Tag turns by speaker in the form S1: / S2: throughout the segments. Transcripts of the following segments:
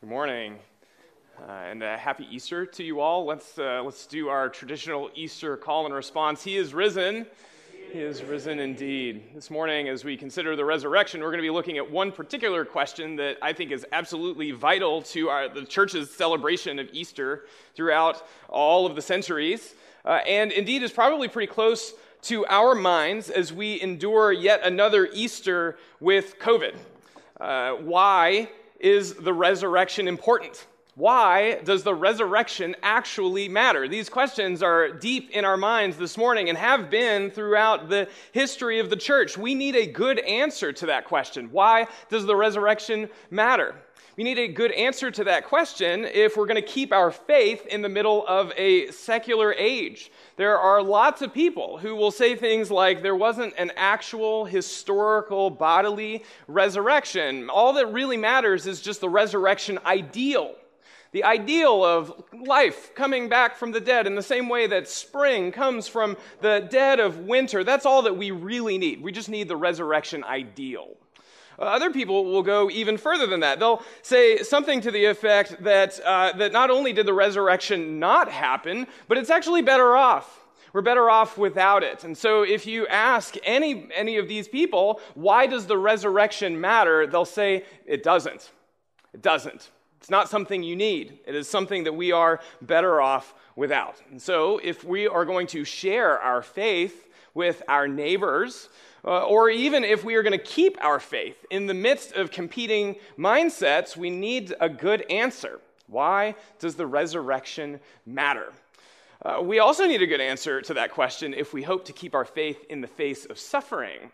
S1: Good morning, uh, and uh, happy Easter to you all. Let's uh, let's do our traditional Easter call and response. He is risen. He is risen indeed. This morning, as we consider the resurrection, we're going to be looking at one particular question that I think is absolutely vital to our, the church's celebration of Easter throughout all of the centuries, uh, and indeed is probably pretty close to our minds as we endure yet another Easter with COVID. Uh, why is the resurrection important? Why does the resurrection actually matter? These questions are deep in our minds this morning and have been throughout the history of the church. We need a good answer to that question. Why does the resurrection matter? We need a good answer to that question if we're going to keep our faith in the middle of a secular age. There are lots of people who will say things like there wasn't an actual historical bodily resurrection. All that really matters is just the resurrection ideal. The ideal of life coming back from the dead in the same way that spring comes from the dead of winter. That's all that we really need. We just need the resurrection ideal. Uh, other people will go even further than that. They'll say something to the effect that, uh, that not only did the resurrection not happen, but it's actually better off. We're better off without it. And so if you ask any, any of these people, why does the resurrection matter? They'll say, it doesn't. It doesn't. It's not something you need. It is something that we are better off without. And so if we are going to share our faith with our neighbors, uh, or even if we are going to keep our faith in the midst of competing mindsets, we need a good answer. Why does the resurrection matter? Uh, we also need a good answer to that question if we hope to keep our faith in the face of suffering.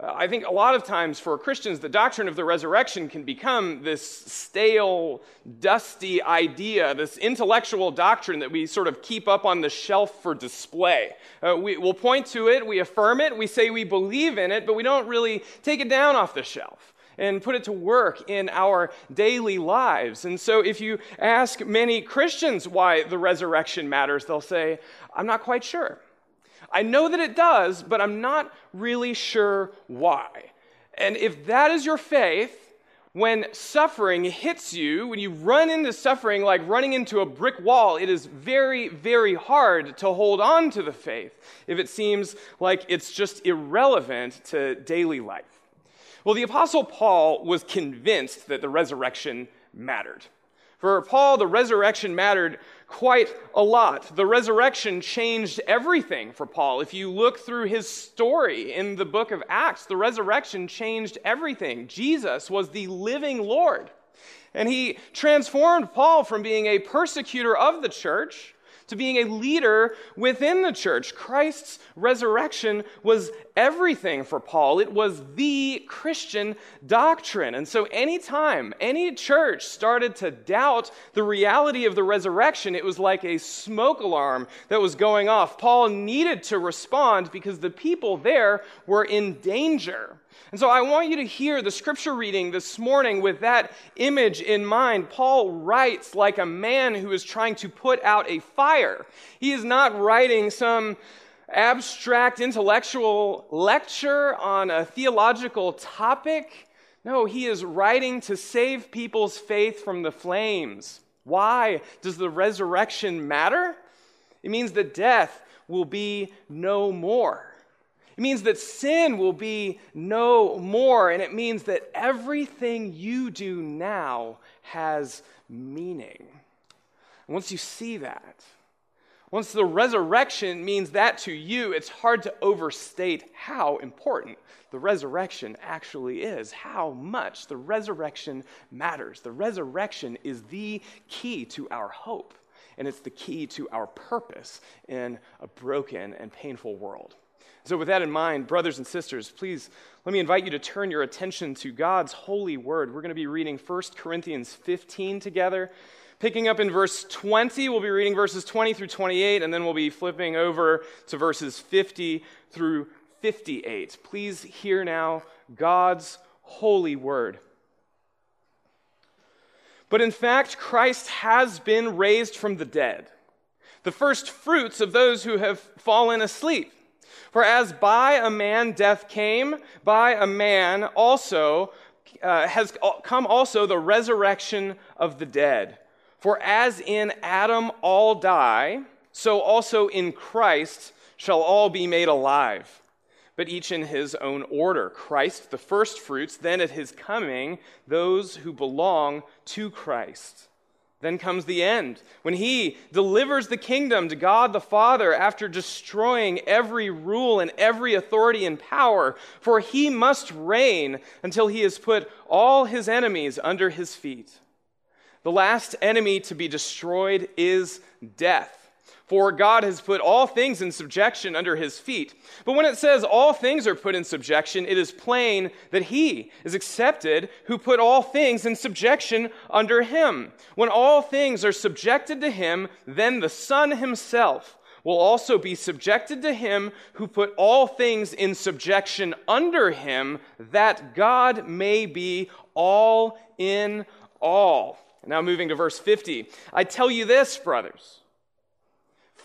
S1: I think a lot of times for Christians, the doctrine of the resurrection can become this stale, dusty idea, this intellectual doctrine that we sort of keep up on the shelf for display. Uh, we, will point to it, we affirm it, we say we believe in it, but we don't really take it down off the shelf and put it to work in our daily lives. And so, if you ask many Christians why the resurrection matters, they'll say, I'm not quite sure. I know that it does, but I'm not really sure why. And if that is your faith, when suffering hits you, when you run into suffering like running into a brick wall, it is very, very hard to hold on to the faith if it seems like it's just irrelevant to daily life. Well, the Apostle Paul was convinced that the resurrection mattered. For Paul, the resurrection mattered quite a lot. The resurrection changed everything for Paul. If you look through his story in the book of Acts, the resurrection changed everything. Jesus was the living Lord. And he transformed Paul from being a persecutor of the church to being a leader within the church. Christ's resurrection was everything for Paul. It was the Christian doctrine. And so, anytime any church started to doubt the reality of the resurrection, it was like a smoke alarm that was going off. Paul needed to respond because the people there were in danger. And so I want you to hear the scripture reading this morning with that image in mind. Paul writes like a man who is trying to put out a fire. He is not writing some abstract intellectual lecture on a theological topic. No, he is writing to save people's faith from the flames. Why does the resurrection matter? It means that death will be no more. It means that sin will be no more, and it means that everything you do now has meaning. And once you see that, once the resurrection means that to you, it's hard to overstate how important the resurrection actually is, how much the resurrection matters. The resurrection is the key to our hope, and it's the key to our purpose in a broken and painful world. So, with that in mind, brothers and sisters, please let me invite you to turn your attention to God's holy word. We're going to be reading 1 Corinthians 15 together. Picking up in verse 20, we'll be reading verses 20 through 28, and then we'll be flipping over to verses 50 through 58. Please hear now God's holy word. But in fact, Christ has been raised from the dead, the first fruits of those who have fallen asleep. For as by a man death came, by a man also uh, has come also the resurrection of the dead. For as in Adam all die, so also in Christ shall all be made alive, but each in his own order. Christ the firstfruits, then at his coming, those who belong to Christ. Then comes the end, when he delivers the kingdom to God the Father after destroying every rule and every authority and power, for he must reign until he has put all his enemies under his feet. The last enemy to be destroyed is death. For God has put all things in subjection under his feet. But when it says all things are put in subjection, it is plain that he is accepted who put all things in subjection under him. When all things are subjected to him, then the Son himself will also be subjected to him who put all things in subjection under him, that God may be all in all. Now, moving to verse 50. I tell you this, brothers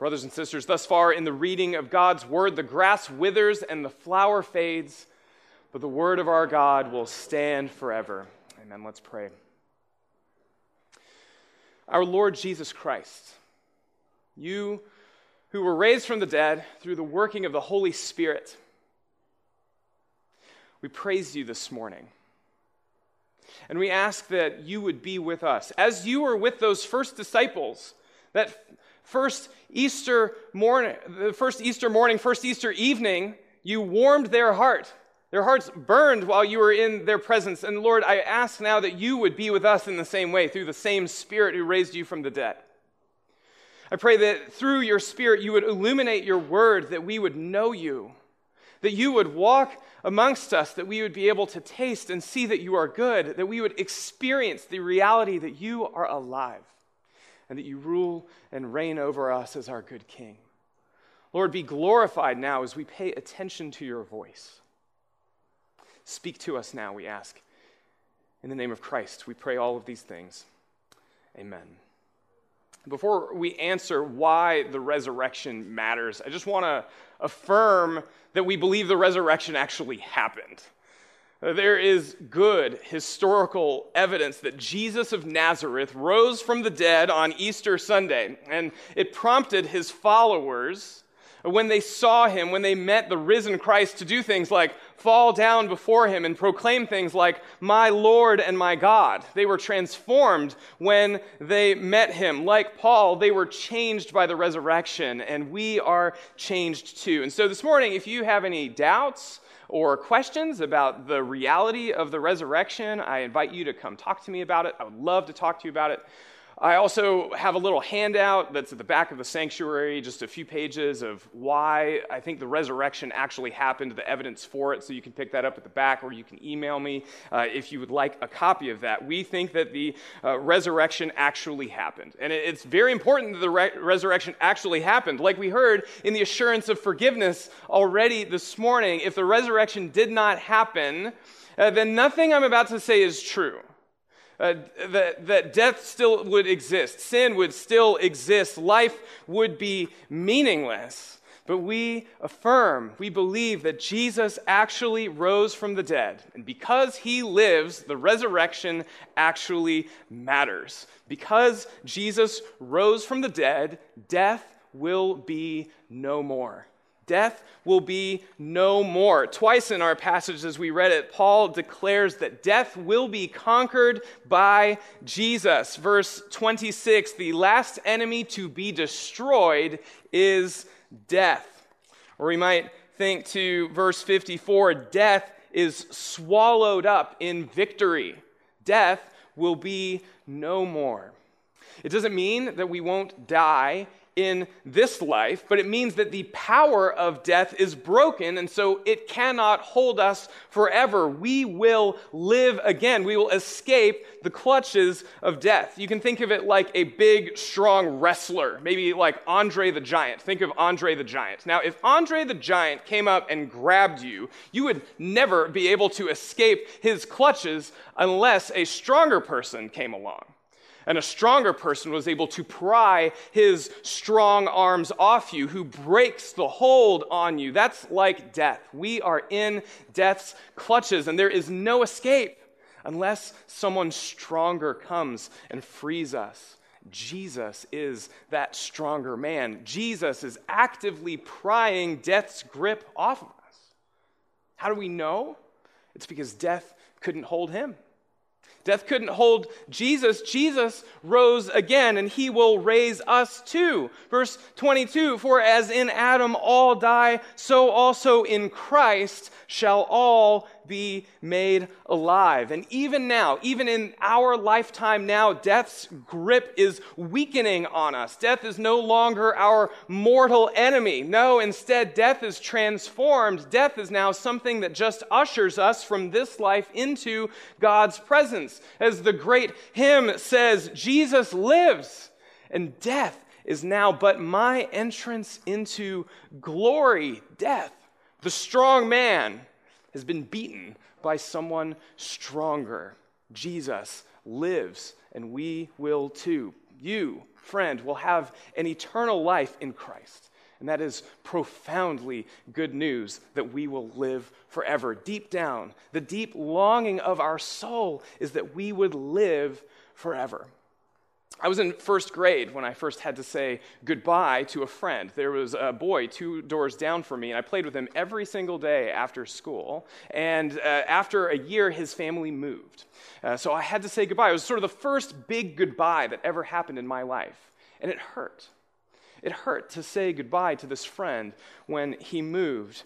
S1: Brothers and sisters, thus far in the reading of God's word, the grass withers and the flower fades, but the word of our God will stand forever. Amen. Let's pray. Our Lord Jesus Christ, you who were raised from the dead through the working of the Holy Spirit, we praise you this morning. And we ask that you would be with us. As you were with those first disciples, that first Easter morning, the first Easter morning, first Easter evening, you warmed their heart. Their hearts burned while you were in their presence. And Lord, I ask now that you would be with us in the same way, through the same Spirit who raised you from the dead. I pray that through your Spirit you would illuminate your word, that we would know you, that you would walk amongst us, that we would be able to taste and see that you are good, that we would experience the reality that you are alive and that you rule and reign over us as our good King. Lord, be glorified now as we pay attention to your voice. Speak to us now, we ask. In the name of Christ, we pray all of these things. Amen. Before we answer why the resurrection matters, I just want to affirm that we believe the resurrection actually happened. There is good historical evidence that Jesus of Nazareth rose from the dead on Easter Sunday, and it prompted his followers, when they saw him, when they met the risen Christ, to do things like fall down before him and proclaim things like, My Lord and my God. They were transformed when they met him. Like Paul, they were changed by the resurrection, and we are changed too. And so this morning, if you have any doubts, or questions about the reality of the resurrection, I invite you to come talk to me about it. I would love to talk to you about it. I also have a little handout that's at the back of the sanctuary, just a few pages of why I think the resurrection actually happened, the evidence for it, so you can pick that up at the back, or you can email me uh, if you would like a copy of that. We think that the uh, resurrection actually happened. And it's very important that the re- resurrection actually happened. Like we heard in the assurance of forgiveness already this morning, if the resurrection did not happen, uh, then nothing I'm about to say is true uh, that, that death still would exist, sin would still exist, life would be meaningless. but we affirm, we believe that Jesus actually rose from the dead. And because he lives, the resurrection actually matters. Because Jesus rose from the dead, death will be no more. Death will be no more. Twice in our passage, as we read it, Paul declares that death will be conquered by Jesus. Verse 26 the last enemy to be destroyed is death. Or we might think to verse 54 death is swallowed up in victory. Death will be no more. It doesn't mean that we won't die in this life, but it means that the power of death is broken, and so it cannot hold us forever. We will live again. We will escape the clutches of death. You can think of it like a big, strong wrestler, maybe like Andre the Giant. Think of Andre the Giant. Now, if Andre the Giant came up and grabbed you, you would never be able to escape his clutches unless a stronger person came along and a stronger person was able to pry his strong arms off you, who breaks the hold on you. That's like death. We are in death's clutches, and there is no escape unless someone stronger comes and frees us. Jesus is that stronger man. Jesus is actively prying death's grip off of us. How do we know? It's because death couldn't hold him. Death couldn't hold Jesus. Jesus rose again, and he will raise us too. Verse 22 For as in Adam all die, so also in Christ shall all be made alive. And even now, even in our lifetime now, death's grip is weakening on us. Death is no longer our mortal enemy. No, instead, death is transformed. Death is now something that just ushers us from this life into God's presence. As the great hymn says, Jesus lives, and death is now but my entrance into glory. Death, the strong man, has been beaten by someone stronger. Jesus lives, and we will too. You, friend, will have an eternal life in Christ. And that is profoundly good news that we will live forever. Deep down, the deep longing of our soul is that we would live forever. I was in first grade when I first had to say goodbye to a friend. There was a boy two doors down from me, and I played with him every single day after school. And uh, after a year, his family moved. Uh, so I had to say goodbye. It was sort of the first big goodbye that ever happened in my life, and it hurt. It hurt to say goodbye to this friend when he moved.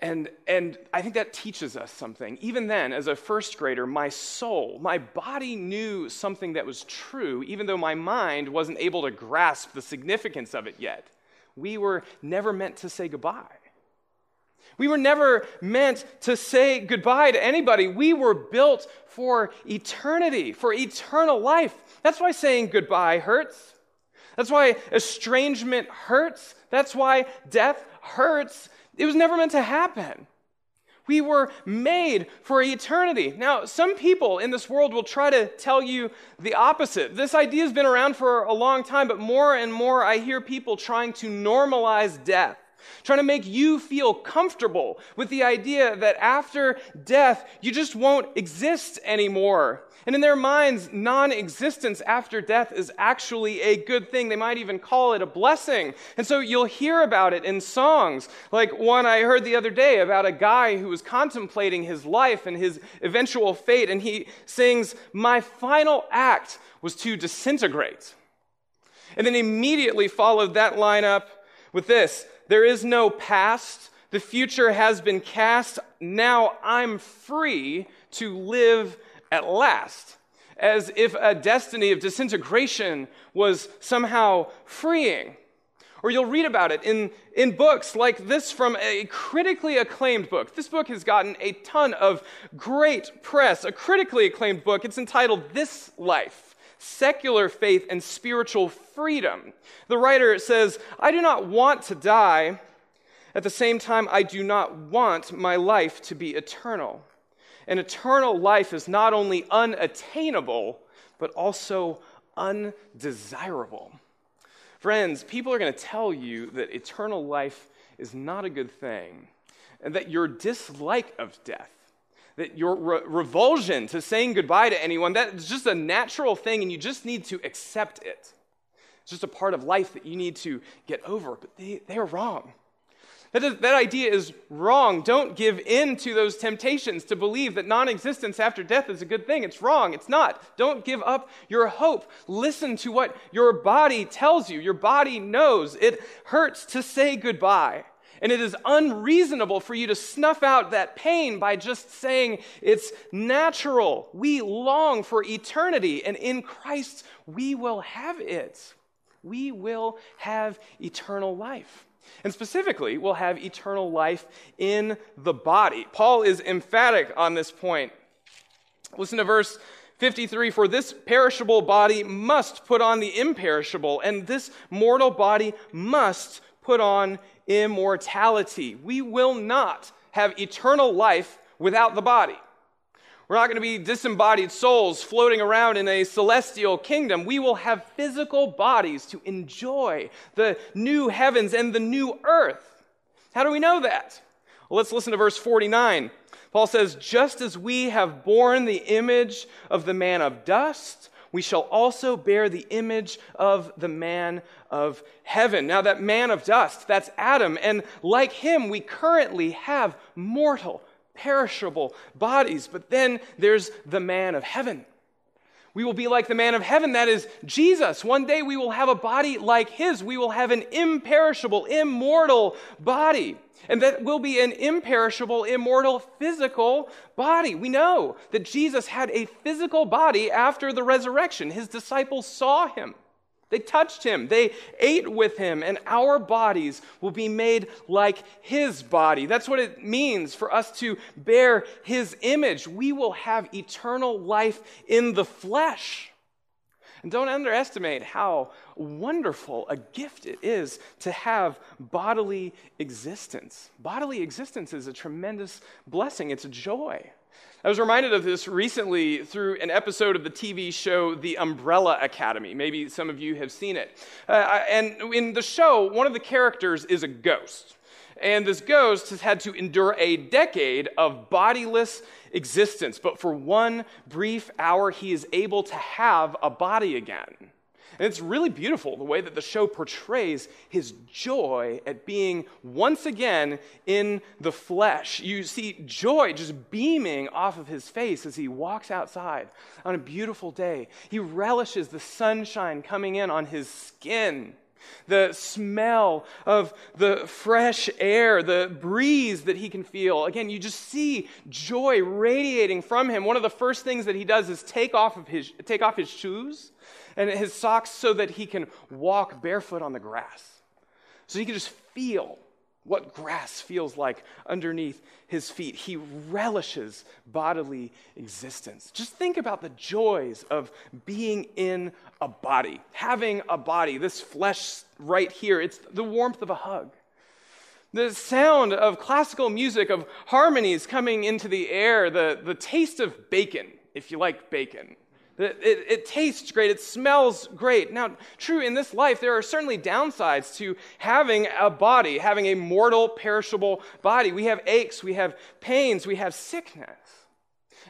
S1: And, and I think that teaches us something. Even then, as a first grader, my soul, my body knew something that was true, even though my mind wasn't able to grasp the significance of it yet. We were never meant to say goodbye. We were never meant to say goodbye to anybody. We were built for eternity, for eternal life. That's why saying goodbye hurts. That's why estrangement hurts. That's why death hurts it was never meant to happen. We were made for eternity. Now, some people in this world will try to tell you the opposite. This idea has been around for a long time, but more and more I hear people trying to normalize death, trying to make you feel comfortable with the idea that after death, you just won't exist anymore. And in their minds, non existence after death is actually a good thing. They might even call it a blessing. And so you'll hear about it in songs, like one I heard the other day about a guy who was contemplating his life and his eventual fate. And he sings, My final act was to disintegrate. And then immediately followed that line up with this There is no past. The future has been cast. Now I'm free to live at last, as if a destiny of disintegration was somehow freeing. Or you'll read about it in, in books like this from a critically acclaimed book. This book has gotten a ton of great press, a critically acclaimed book. It's entitled This Life Secular Faith and Spiritual Freedom. The writer says, I do not want to die. At the same time, I do not want my life to be eternal. An eternal life is not only unattainable, but also undesirable. Friends, people are going to tell you that eternal life is not a good thing, and that your dislike of death, that your re- revulsion to saying goodbye to anyone, that's just a natural thing, and you just need to accept it. It's just a part of life that you need to get over, but they, they are wrong. That, is, that idea is wrong. Don't give in to those temptations to believe that non existence after death is a good thing. It's wrong. It's not. Don't give up your hope. Listen to what your body tells you. Your body knows it hurts to say goodbye. And it is unreasonable for you to snuff out that pain by just saying it's natural. We long for eternity, and in Christ we will have it. We will have eternal life. And specifically, we'll have eternal life in the body. Paul is emphatic on this point. Listen to verse 53 For this perishable body must put on the imperishable, and this mortal body must put on immortality. We will not have eternal life without the body. We're not going to be disembodied souls floating around in a celestial kingdom. We will have physical bodies to enjoy the new heavens and the new earth. How do we know that? Well, let's listen to verse 49. Paul says, Just as we have borne the image of the man of dust, we shall also bear the image of the man of heaven. Now, that man of dust, that's Adam, and like him, we currently have mortal perishable bodies. But then there's the man of heaven. We will be like the man of heaven, that is Jesus. One day we will have a body like his. We will have an imperishable, immortal body. And that will be an imperishable, immortal, physical body. We know that Jesus had a physical body after the resurrection. His disciples saw him. They touched him, they ate with him, and our bodies will be made like his body. That's what it means for us to bear his image. We will have eternal life in the flesh. And don't underestimate how wonderful a gift it is to have bodily existence. Bodily existence is a tremendous blessing, it's a joy. I was reminded of this recently through an episode of the TV show The Umbrella Academy. Maybe some of you have seen it. Uh, and in the show, one of the characters is a ghost. And this ghost has had to endure a decade of bodiless existence. But for one brief hour, he is able to have a body again. And it's really beautiful the way that the show portrays his joy at being once again in the flesh. You see joy just beaming off of his face as he walks outside on a beautiful day. He relishes the sunshine coming in on his skin the smell of the fresh air, the breeze that he can feel. Again, you just see joy radiating from him. One of the first things that he does is take off, of his, take off his shoes and his socks so that he can walk barefoot on the grass. So he can just feel what grass feels like underneath his feet. He relishes bodily existence. Just think about the joys of being in a body, having a body, this flesh right here. It's the warmth of a hug. The sound of classical music, of harmonies coming into the air, the, the taste of bacon, if you like bacon. It, it, it, tastes great. It smells great. Now, true, in this life, there are certainly downsides to having a body, having a mortal, perishable body. We have aches, we have pains, we have sickness.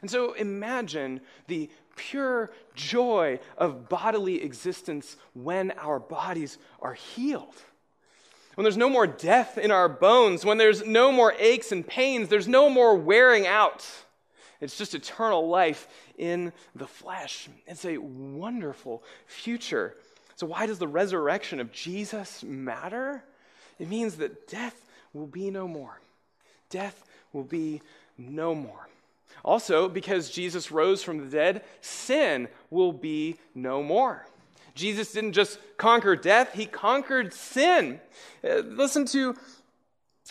S1: And so imagine the pure joy of bodily existence when our bodies are healed. When there's no more death in our bones, when there's no more aches and pains, there's no more wearing out. It's just eternal life in the flesh. It's a wonderful future. So, why does the resurrection of Jesus matter? It means that death will be no more. Death will be no more. Also, because Jesus rose from the dead, sin will be no more. Jesus didn't just conquer death, he conquered sin. Uh, listen to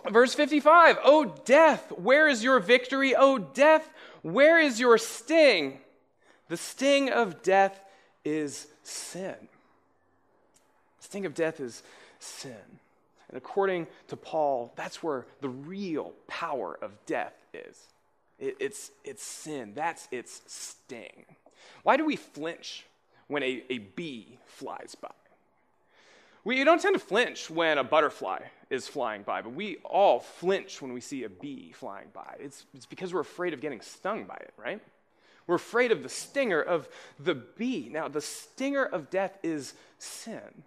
S1: verse 55. Oh, death, where is your victory? Oh, death, where is your sting? The sting of death is sin. The sting of death is sin. And according to Paul, that's where the real power of death is. It, it's, it's sin. That's its sting. Why do we flinch when a, a bee flies by? We don't tend to flinch when a butterfly is flying by, but we all flinch when we see a bee flying by. It's, it's because we're afraid of getting stung by it, right? We're afraid of the stinger of the bee. Now, the stinger of death is sin.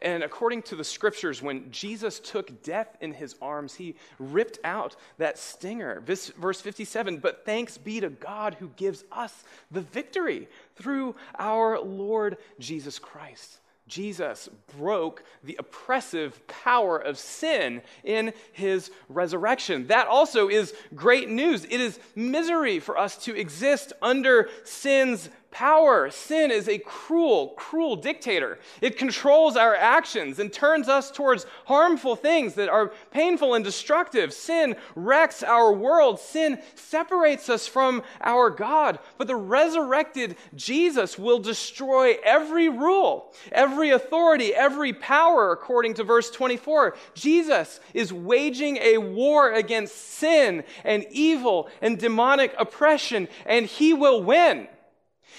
S1: And according to the scriptures, when Jesus took death in his arms, he ripped out that stinger. Verse 57 But thanks be to God who gives us the victory through our Lord Jesus Christ. Jesus broke the oppressive power of sin in his resurrection. That also is great news. It is misery for us to exist under sin's power. Sin is a cruel, cruel dictator. It controls our actions and turns us towards harmful things that are painful and destructive. Sin wrecks our world. Sin separates us from our God. But the resurrected Jesus will destroy every rule, every authority, every power, according to verse 24. Jesus is waging a war against sin and evil and demonic oppression, and he will win.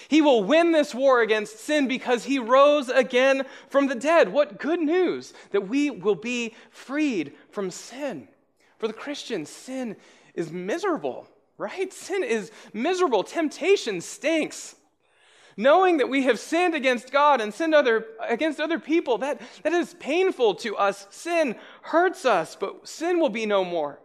S1: He will win this war against sin because he rose again from the dead. What good news that we will be freed from sin. For the Christian, sin is miserable, right? Sin is miserable. Temptation stinks. Knowing that we have sinned against God and sinned other, against other people, that, that is painful to us. Sin hurts us, but sin will be no more.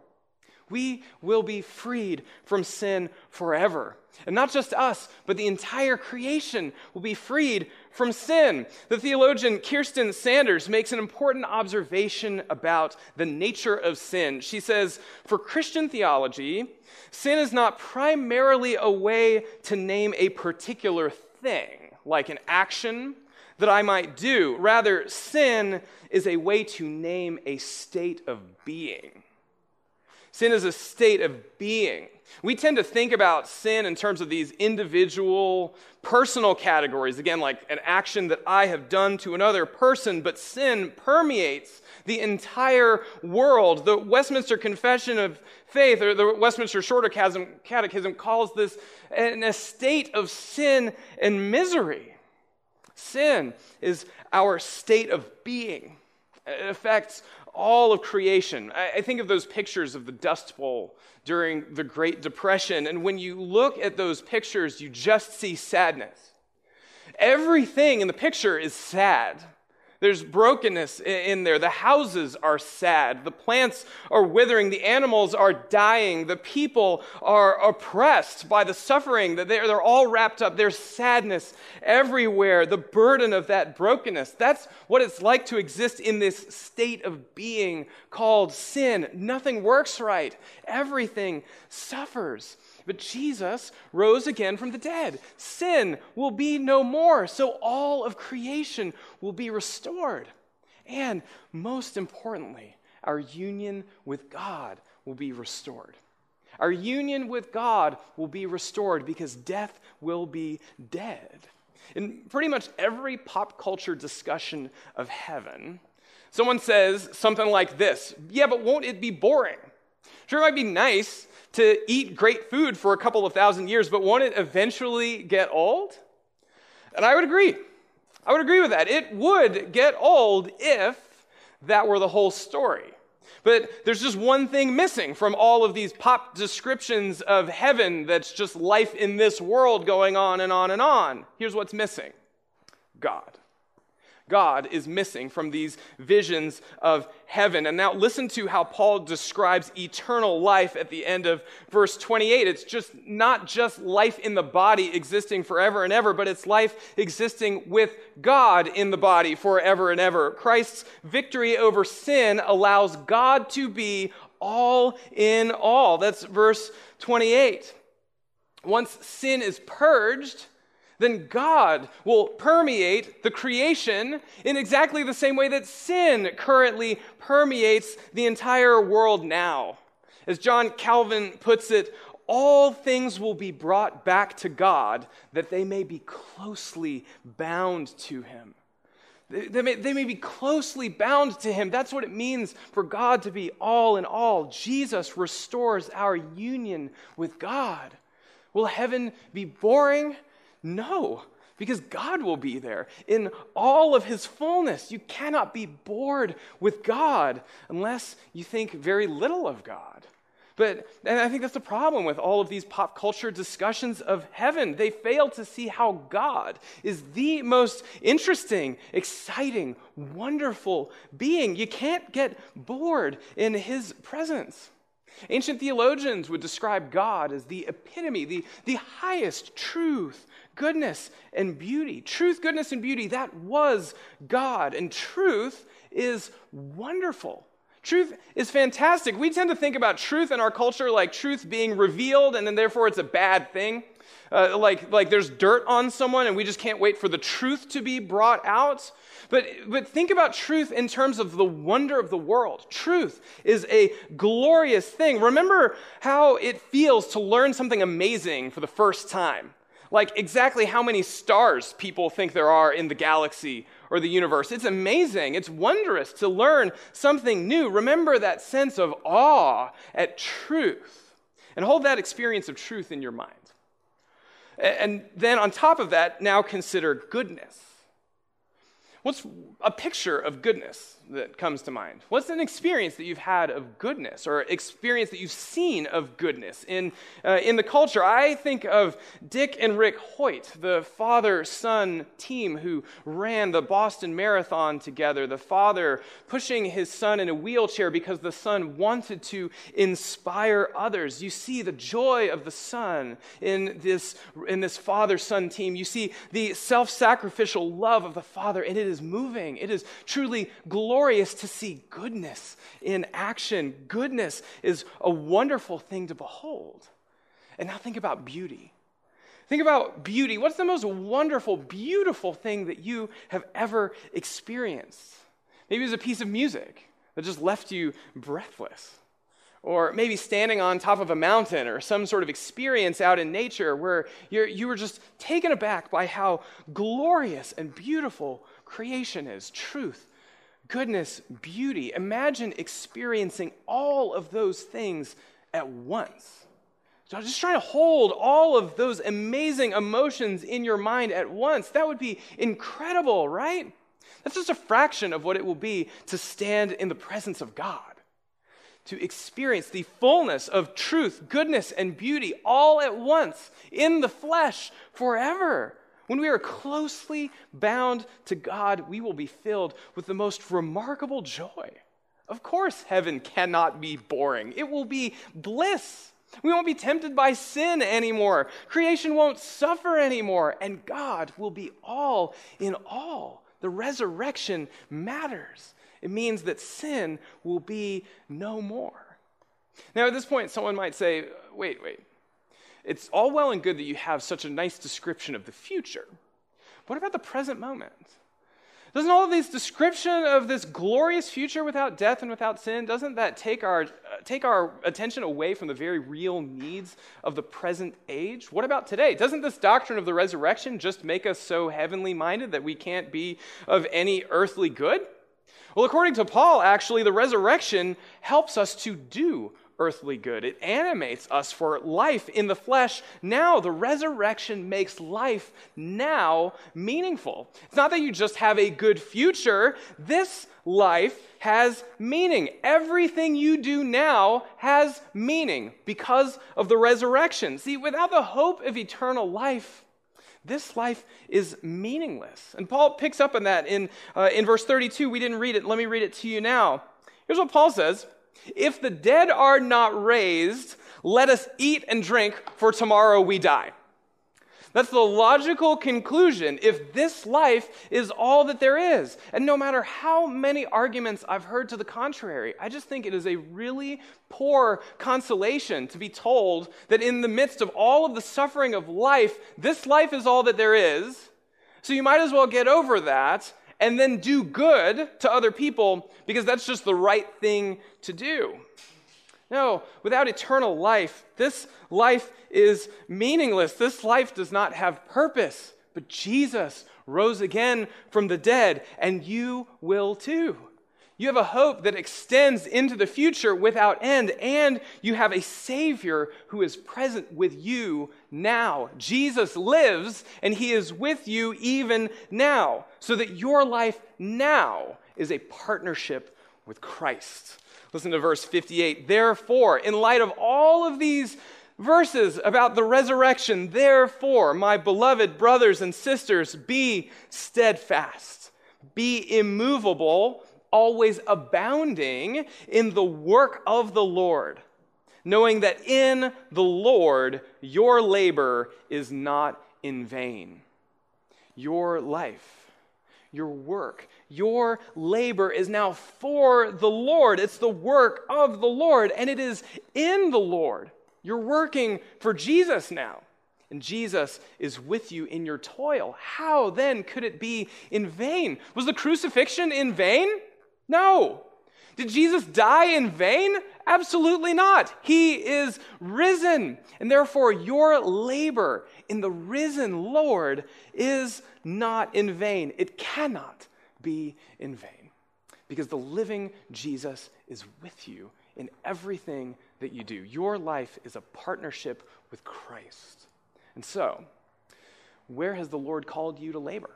S1: We will be freed from sin forever. And not just us, but the entire creation will be freed from sin. The theologian Kirsten Sanders makes an important observation about the nature of sin. She says, For Christian theology, sin is not primarily a way to name a particular thing, like an action that I might do. Rather, sin is a way to name a state of being. Sin is a state of being. We tend to think about sin in terms of these individual, personal categories, again, like an action that I have done to another person, but sin permeates the entire world. The Westminster Confession of Faith, or the Westminster Shorter Catechism, calls this an estate of sin and misery. Sin is our state of being. It affects all of creation. I, think of those pictures of the Dust Bowl during the Great Depression, and when you look at those pictures, you just see sadness. Everything in the picture is sad. There's brokenness in there. The houses are sad. The plants are withering. The animals are dying. The people are oppressed by the suffering. They're, they're all wrapped up. There's sadness everywhere. The burden of that brokenness. That's what it's like to exist in this state of being called sin. Nothing works right. Everything suffers. But Jesus rose again from the dead. Sin will be no more. So all of creation will be restored. And most importantly, our union with God will be restored. Our union with God will be restored because death will be dead. In pretty much every pop culture discussion of heaven, someone says something like this Yeah, but won't it be boring? Sure, it might be nice to eat great food for a couple of thousand years, but won't it eventually get old? And I would agree. I would agree with that. It would get old if that were the whole story. But there's just one thing missing from all of these pop descriptions of heaven that's just life in this world going on and on and on. Here's what's missing God. God is missing from these visions of heaven. And now listen to how Paul describes eternal life at the end of verse 28. It's just not just life in the body existing forever and ever, but it's life existing with God in the body forever and ever. Christ's victory over sin allows God to be all in all. That's verse 28. Once sin is purged, then God will permeate the creation in exactly the same way that sin currently permeates the entire world now. As John Calvin puts it, all things will be brought back to God that they may be closely bound to Him. They may, they may, be closely bound to Him. That's what it means for God to be all in all. Jesus restores our union with God. Will heaven be boring? No, because God will be there in all of his fullness. You cannot be bored with God unless you think very little of God. But and I think that's the problem with all of these pop culture discussions of heaven. They fail to see how God is the most interesting, exciting, wonderful being. You can't get bored in his presence. Ancient theologians would describe God as the epitome, the, the highest truth, goodness, and beauty. Truth, goodness, and beauty, that was God. And truth is wonderful. Truth is fantastic. We tend to think about truth in our culture like truth being revealed, and then therefore it's a bad thing. Uh, like, like there's dirt on someone, and we just can't wait for the truth to be brought out. But, but think about truth in terms of the wonder of the world. Truth is a glorious thing. Remember how it feels to learn something amazing for the first time like exactly how many stars people think there are in the galaxy or the universe. It's amazing. It's wondrous to learn something new. Remember that sense of awe at truth and hold that experience of truth in your mind. And then on top of that, now consider goodness. What's a picture of goodness that comes to mind? What's an experience that you've had of goodness or experience that you've seen of goodness in, uh, in the culture? I think of Dick and Rick Hoyt, the father son team who ran the Boston Marathon together. The father pushing his son in a wheelchair because the son wanted to inspire others. You see the joy of the son in this, in this father son team. You see the self sacrificial love of the father, and it is moving. It is truly glorious to see goodness in action. Goodness is a wonderful thing to behold. And now think about beauty. Think about beauty. What's the most wonderful, beautiful thing that you have ever experienced? Maybe it was a piece of music that just left you breathless. Or maybe standing on top of a mountain or some sort of experience out in nature where you were just taken aback by how glorious and beautiful creation is truth, goodness, beauty. Imagine experiencing all of those things at once. So just trying to hold all of those amazing emotions in your mind at once. That would be incredible, right? That's just a fraction of what it will be to stand in the presence of God, to experience the fullness of truth, goodness, and beauty all at once in the flesh forever. When we are closely bound to God, we will be filled with the most remarkable joy. Of course, heaven cannot be boring, it will be bliss. We won't be tempted by sin anymore. Creation won't suffer anymore, and God will be all in all. The resurrection matters. It means that sin will be no more. Now, at this point, someone might say, wait, wait, it's all well and good that you have such a nice description of the future. What about the present moment? Doesn't all of this description of this glorious future without death and without sin, doesn't that take our, uh, take our attention away from the very real needs of the present age? What about today? Doesn't this doctrine of the resurrection just make us so heavenly minded that we can't be of any earthly good? Well, according to Paul, actually, the resurrection helps us to do earthly good. It animates us for life in the flesh now. The resurrection makes life now meaningful. It's not that you just have a good future, this life has meaning. Everything you do now has meaning because of the resurrection. See, without the hope of eternal life, this life is meaningless. And Paul picks up on that in, uh, in verse 32. We didn't read it. Let me read it to you now. Here's what Paul says if the dead are not raised, let us eat and drink, for tomorrow we die. That's the logical conclusion if this life is all that there is. And no matter how many arguments I've heard to the contrary, I just think it is a really poor consolation to be told that in the midst of all of the suffering of life, this life is all that there is. So you might as well get over that and then do good to other people because that's just the right thing to do. No, without eternal life, this life is meaningless. This life does not have purpose. But Jesus rose again from the dead, and you will too. You have a hope that extends into the future without end, and you have a Savior who is present with you now. Jesus lives, and He is with you even now, so that your life now is a partnership with Christ. Listen to verse 58. Therefore, in light of all of these verses about the resurrection, therefore, my beloved brothers and sisters, be steadfast, be immovable always abounding in the work of the Lord, knowing that in the Lord your labor is not in vain. Your life, your work, your labor is now for the Lord. It's the work of the Lord, and it is in the Lord. You're working for Jesus now and Jesus is with you in your toil. How then could it be in vain? Was the crucifixion in vain? No. Did Jesus die in vain? Absolutely not. He is risen. And therefore, your labor in the risen Lord is not in vain. It cannot be in vain because the living Jesus is with you in everything that you do. Your life is a partnership with Christ. And so, where has the Lord called you to labor?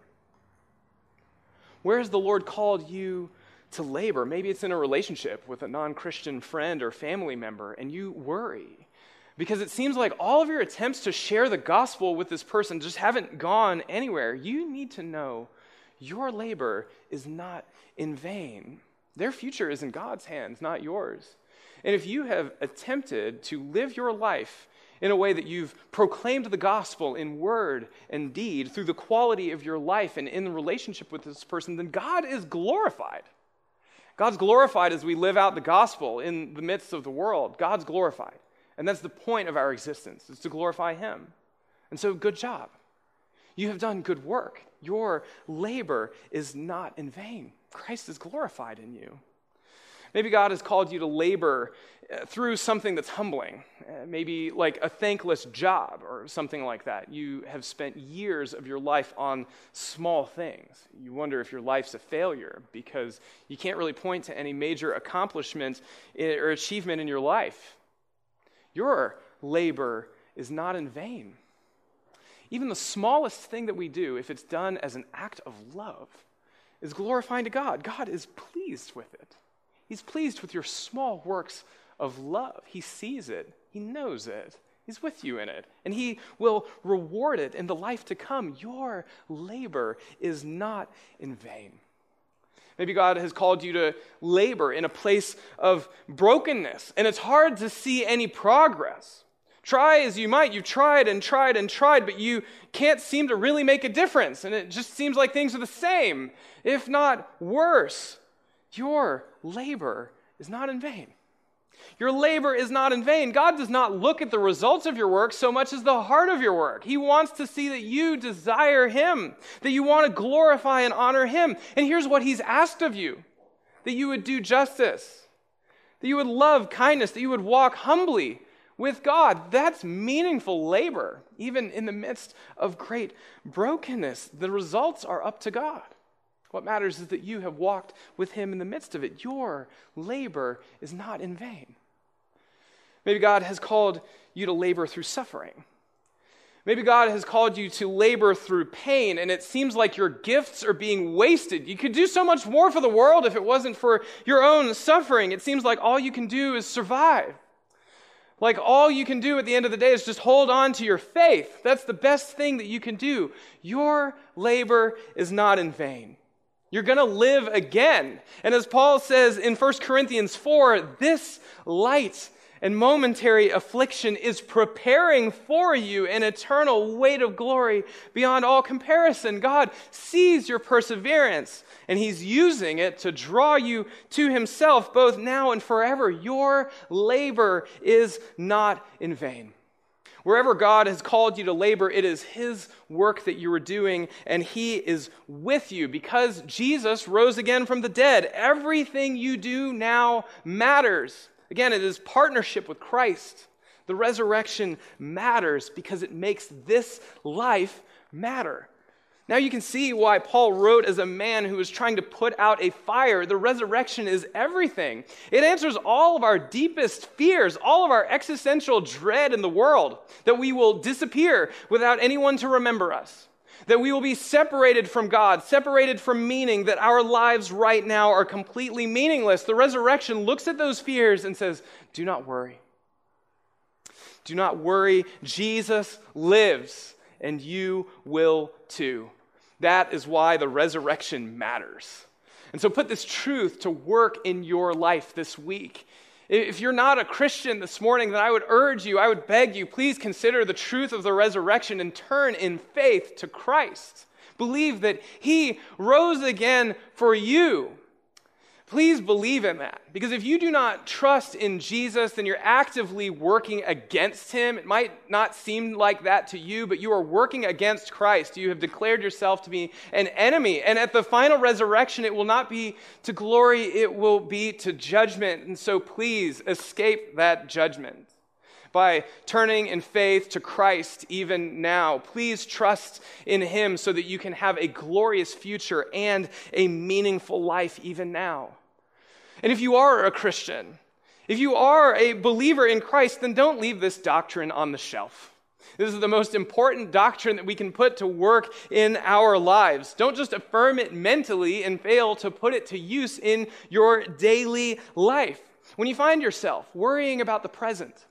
S1: Where has the Lord called you to labor. Maybe it's in a relationship with a non Christian friend or family member, and you worry because it seems like all of your attempts to share the gospel with this person just haven't gone anywhere. You need to know your labor is not in vain. Their future is in God's hands, not yours. And if you have attempted to live your life in a way that you've proclaimed the gospel in word and deed through the quality of your life and in the relationship with this person, then God is glorified. God's glorified as we live out the gospel in the midst of the world. God's glorified. And that's the point of our existence, is to glorify Him. And so, good job. You have done good work. Your labor is not in vain. Christ is glorified in you. Maybe God has called you to labor uh, through something that's humbling, uh, maybe like a thankless job or something like that. You have spent years of your life on small things. You wonder if your life's a failure because you can't really point to any major accomplishment or achievement in your life. Your labor is not in vain. Even the smallest thing that we do, if it's done as an act of love, is glorifying to God. God is pleased with it. He's pleased with your small works of love. He sees it, He knows it. He's with you in it, and He will reward it in the life to come. Your labor is not in vain. Maybe God has called you to labor in a place of brokenness, and it's hard to see any progress. Try as you might, you've tried and tried and tried, but you can't seem to really make a difference, and it just seems like things are the same, if not worse. Your labor is not in vain. Your labor is not in vain. God does not look at the results of your work so much as the heart of your work. He wants to see that you desire Him, that you want to glorify and honor Him. And here's what He's asked of you that you would do justice, that you would love kindness, that you would walk humbly with God. That's meaningful labor, even in the midst of great brokenness. The results are up to God. What matters is that you have walked with him in the midst of it. Your labor is not in vain. Maybe God has called you to labor through suffering. Maybe God has called you to labor through pain, and it seems like your gifts are being wasted. You could do so much more for the world if it wasn't for your own suffering. It seems like all you can do is survive. Like all you can do at the end of the day is just hold on to your faith. That's the best thing that you can do. Your labor is not in vain. You're going to live again. And as Paul says in 1 Corinthians 4, this light and momentary affliction is preparing for you an eternal weight of glory beyond all comparison. God sees your perseverance and He's using it to draw you to Himself both now and forever. Your labor is not in vain. Wherever God has called you to labor, it is His work that you are doing, and He is with you. Because Jesus rose again from the dead, everything you do now matters. Again, it is partnership with Christ. The resurrection matters because it makes this life matter. Now you can see why Paul wrote as a man who was trying to put out a fire. The resurrection is everything. It answers all of our deepest fears, all of our existential dread in the world that we will disappear without anyone to remember us, that we will be separated from God, separated from meaning, that our lives right now are completely meaningless. The resurrection looks at those fears and says, Do not worry. Do not worry. Jesus lives, and you will too. That is why the resurrection matters. And so put this truth to work in your life this week. If you're not a Christian this morning, then I would urge you, I would beg you, please consider the truth of the resurrection and turn in faith to Christ. Believe that He rose again for you Please believe in that. Because if you do not trust in Jesus, then you're actively working against him. It might not seem like that to you, but you are working against Christ. You have declared yourself to be an enemy. And at the final resurrection, it will not be to glory, it will be to judgment. And so please escape that judgment by turning in faith to Christ even now. Please trust in Him so that you can have a glorious future and a meaningful life even now. And if you are a Christian, if you are a believer in Christ, then don't leave this doctrine on the shelf. This is the most important doctrine that we can put to work in our lives. Don't just affirm it mentally and fail to put it to use in your daily life. When you find yourself worrying about the present,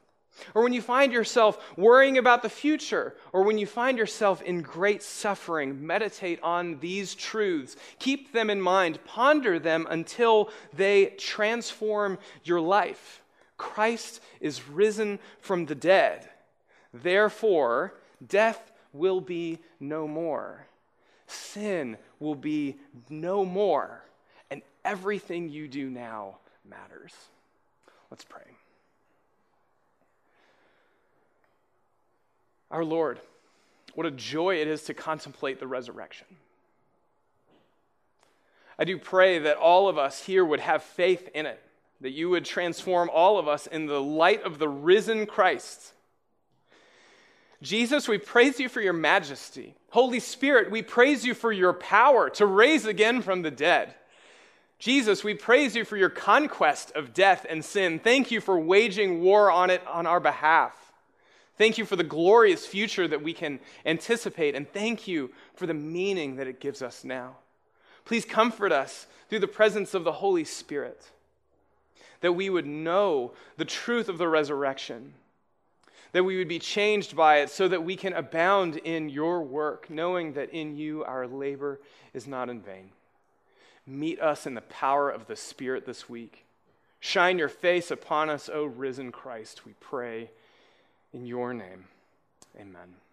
S1: or when you find yourself worrying about the future, or when you find yourself in great suffering, meditate on these truths. Keep them in mind, ponder them until they transform your life. Christ is risen from the dead. Therefore, death will be no more, sin will be no more, and everything you do now matters. Let's pray. Our Lord, what a joy it is to contemplate the resurrection. I do pray that all of us here would have faith in it, that you would transform all of us in the light of the risen Christ. Jesus, we praise you for your majesty. Holy Spirit, we praise you for your power to raise again from the dead. Jesus, we praise you for your conquest of death and sin. Thank you for waging war on it on our behalf. Thank you for the glorious future that we can anticipate, and thank you for the meaning that it gives us now. Please comfort us through the presence of the Holy Spirit, that we would know the truth of the resurrection, that we would be changed by it, so that we can abound in your work, knowing that in you our labor is not in vain. Meet us in the power of the Spirit this week. Shine your face upon us, O risen Christ, we pray. In your name, amen.